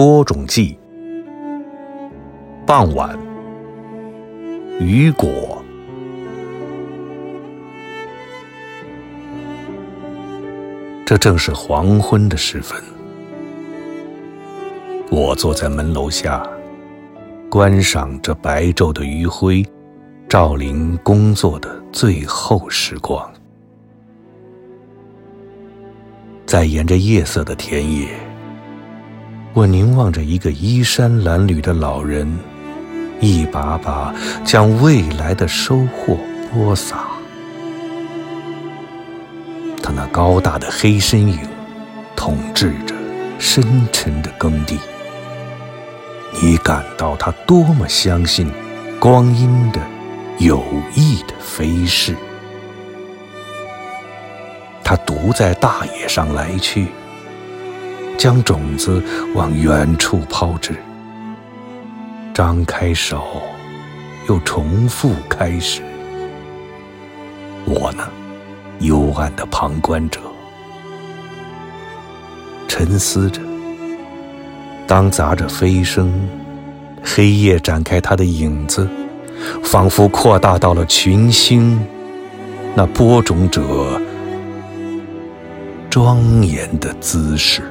播种季，傍晚，雨果。这正是黄昏的时分，我坐在门楼下，观赏着白昼的余晖，照临工作的最后时光。在沿着夜色的田野，我凝望着一个衣衫褴褛的老人，一把把将未来的收获播撒。他那高大的黑身影，统治着深沉的耕地。你感到他多么相信光阴的有意的飞逝。他独在大野上来去，将种子往远处抛掷，张开手，又重复开始。我呢？幽暗的旁观者，沉思着。当杂着飞声，黑夜展开它的影子，仿佛扩大到了群星。那播种者庄严的姿势。